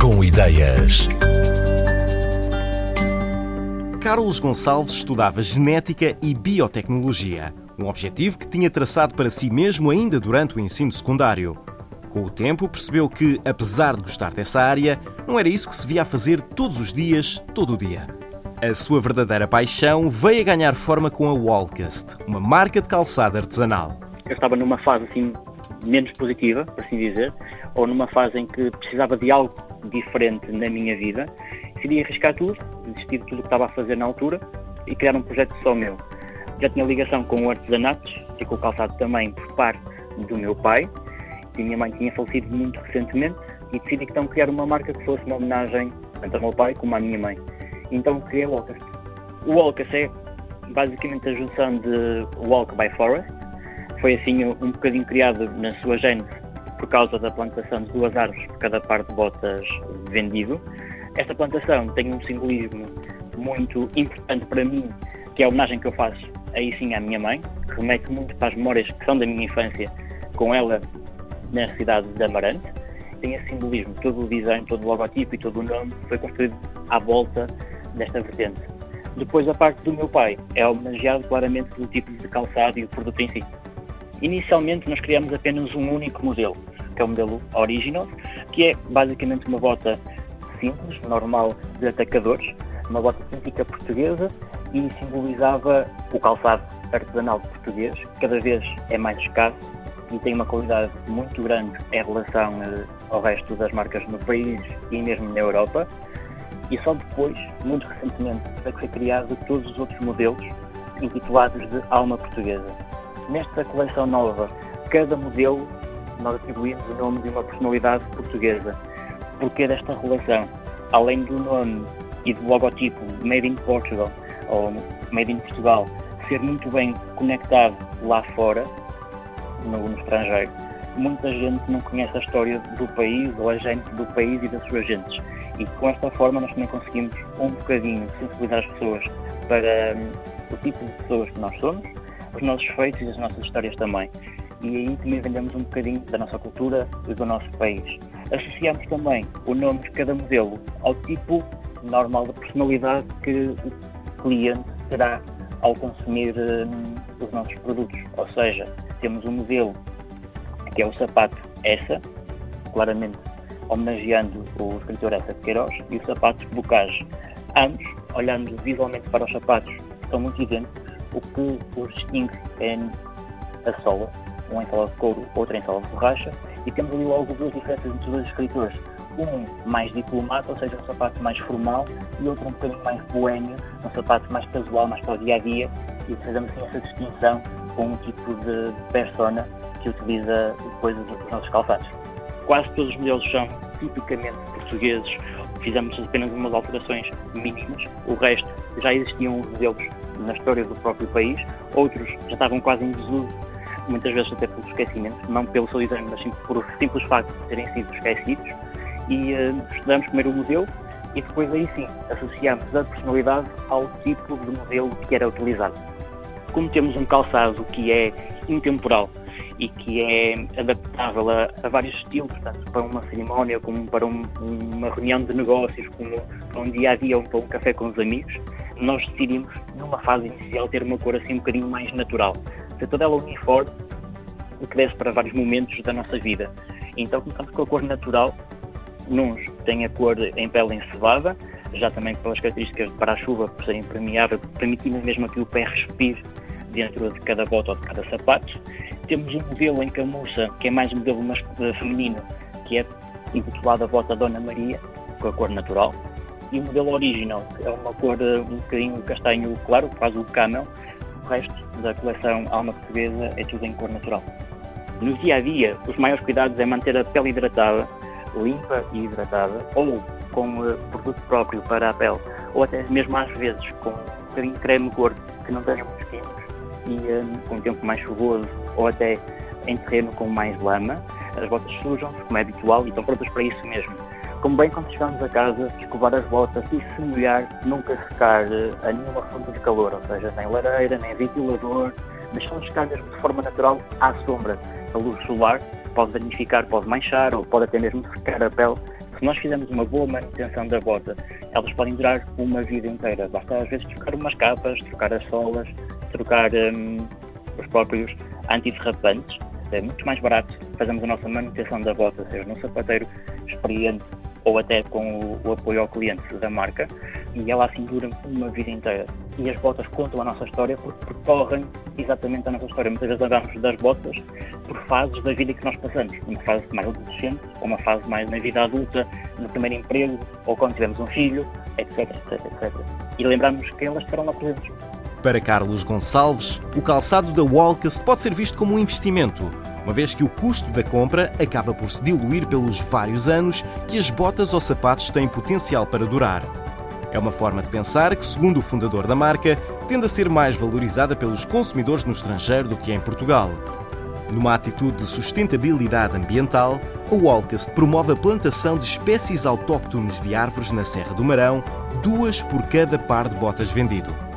Com ideias. Carlos Gonçalves estudava genética e biotecnologia, um objetivo que tinha traçado para si mesmo ainda durante o ensino secundário. Com o tempo, percebeu que, apesar de gostar dessa área, não era isso que se via a fazer todos os dias, todo o dia. A sua verdadeira paixão veio a ganhar forma com a Wallcast, uma marca de calçado artesanal. Eu estava numa fase assim menos positiva, por assim dizer, ou numa fase em que precisava de algo diferente na minha vida, decidi arriscar tudo, desistir de tudo o que estava a fazer na altura e criar um projeto só meu. Já tinha ligação com o artesanato e com o calçado também por parte do meu pai. A minha mãe tinha falecido muito recentemente e decidi então criar uma marca que fosse uma homenagem tanto ao meu pai como à minha mãe. Então criei o Walkers. O Walkers é basicamente a junção de Walk by Forest. Foi assim um bocadinho criado na sua gênese por causa da plantação de duas árvores por cada par de botas vendido. Esta plantação tem um simbolismo muito importante para mim, que é a homenagem que eu faço aí sim à minha mãe, que remete muito para as memórias que são da minha infância com ela na cidade de Amarante. Tem esse simbolismo, todo o design, todo o logotipo e todo o nome foi construído à volta desta vertente. Depois a parte do meu pai é homenageado claramente pelo tipo de calçado e o produto em si. Inicialmente nós criamos apenas um único modelo, que é o modelo Original, que é basicamente uma bota simples, normal de atacadores, uma bota típica portuguesa e simbolizava o calçado artesanal português, que cada vez é mais escasso e tem uma qualidade muito grande em relação eh, ao resto das marcas no país e mesmo na Europa. E só depois, muito recentemente, é que foi criado todos os outros modelos intitulados de Alma Portuguesa. Nesta coleção nova, cada modelo nós atribuímos o nome de uma personalidade portuguesa. Porquê desta relação? Além do nome e do logotipo Made in Portugal ou Made in Portugal ser muito bem conectado lá fora, no, no estrangeiro, muita gente não conhece a história do país ou a gente do país e das suas gentes. E com esta forma nós também conseguimos um bocadinho sensibilizar as pessoas para um, o tipo de pessoas que nós somos, os nossos feitos e as nossas histórias também. E aí também vendemos um bocadinho da nossa cultura e do nosso país. Associamos também o nome de cada modelo ao tipo normal de personalidade que o cliente terá ao consumir um, os nossos produtos. Ou seja, temos um modelo que é o sapato Essa, claramente homenageando o escritor Essa de Queiroz, e o sapato Bocage. Ambos, olhando visualmente para os sapatos, são muito idênticos. O que os distingue é a sola, um sola de couro, outro sola de borracha, e temos ali logo duas diferenças entre os dois escritores. Um mais diplomata, ou seja, um sapato mais formal, e outro um bocadinho mais boêmio, um sapato mais casual, mais para o dia a dia, e fazemos assim essa distinção com um tipo de persona que utiliza depois os nossos calçados. Quase todos os modelos são tipicamente portugueses, fizemos apenas umas alterações mínimas, o resto já existiam modelos na história do próprio país, outros já estavam quase em desuso, muitas vezes até pelo esquecimento, não pelo seu design, mas sim por simples facto de terem sido esquecidos, e uh, estudamos primeiro o modelo e depois aí sim associamos a personalidade ao tipo de modelo que era utilizado. Como temos um calçado que é intemporal e que é adaptável a, a vários estilos, tanto para uma cerimónia como para um, uma reunião de negócios, como para um dia a dia ou para um café com os amigos, nós decidimos, numa fase inicial, ter uma cor assim um bocadinho mais natural. Ser toda ela uniforme, o que desse para vários momentos da nossa vida. Então começamos com a cor natural, Nuns tem a cor em pele encebada, já também pelas características de para-chuva, por serem permeável, permitindo mesmo que o pé respire dentro de cada bota ou de cada sapato. Temos um modelo em camurça, que é mais um modelo mais feminino, que é intitulado a bota Dona Maria, com a cor natural. E o modelo original, que é uma cor um bocadinho castanho claro, quase o camel. Resto da coleção Alma Portuguesa é tudo em cor natural. No dia a dia, os maiores cuidados é manter a pele hidratada, limpa e hidratada, ou com uh, produto próprio para a pele, ou até mesmo às vezes com um creme gordo que não tenha muitos químicos e um, com um tempo mais chuvoso ou até em terreno com mais lama. As botas sujam-se, como é habitual, e estão prontas para isso mesmo. Bem quando chegamos a casa, escovar as botas e se molhar, nunca secar uh, a nenhuma fonte de calor, ou seja, nem lareira, nem ventilador, deixá-los secar mesmo de forma natural à sombra. A luz solar pode danificar, pode manchar ou pode até mesmo secar a pele se nós fizermos uma boa manutenção da bota, elas podem durar uma vida inteira. Basta às vezes trocar umas capas, trocar as solas, trocar um, os próprios antiderrapantes. É muito mais barato fazermos a nossa manutenção da bota, seja num sapateiro experiente ou até com o, o, apoio ao cliente da marca, e ela assim dura uma vida inteira. E as botas contam a nossa história porque percorrem exatamente a nossa história. Muitas vezes lembramos das botas por fases da vida que nós passamos, uma fase mais adolescente, uma fase mais na vida adulta, no primeiro emprego, ou quando tivemos um filho, etc, etc, etc. E lembramos que elas estarão lá presentes. Para Carlos Gonçalves, o calçado da Walkers pode ser visto como um investimento uma vez que o custo da compra acaba por se diluir pelos vários anos que as botas ou sapatos têm potencial para durar. É uma forma de pensar que, segundo o fundador da marca, tende a ser mais valorizada pelos consumidores no estrangeiro do que em Portugal. Numa atitude de sustentabilidade ambiental, a Walcast promove a plantação de espécies autóctones de árvores na Serra do Marão, duas por cada par de botas vendido.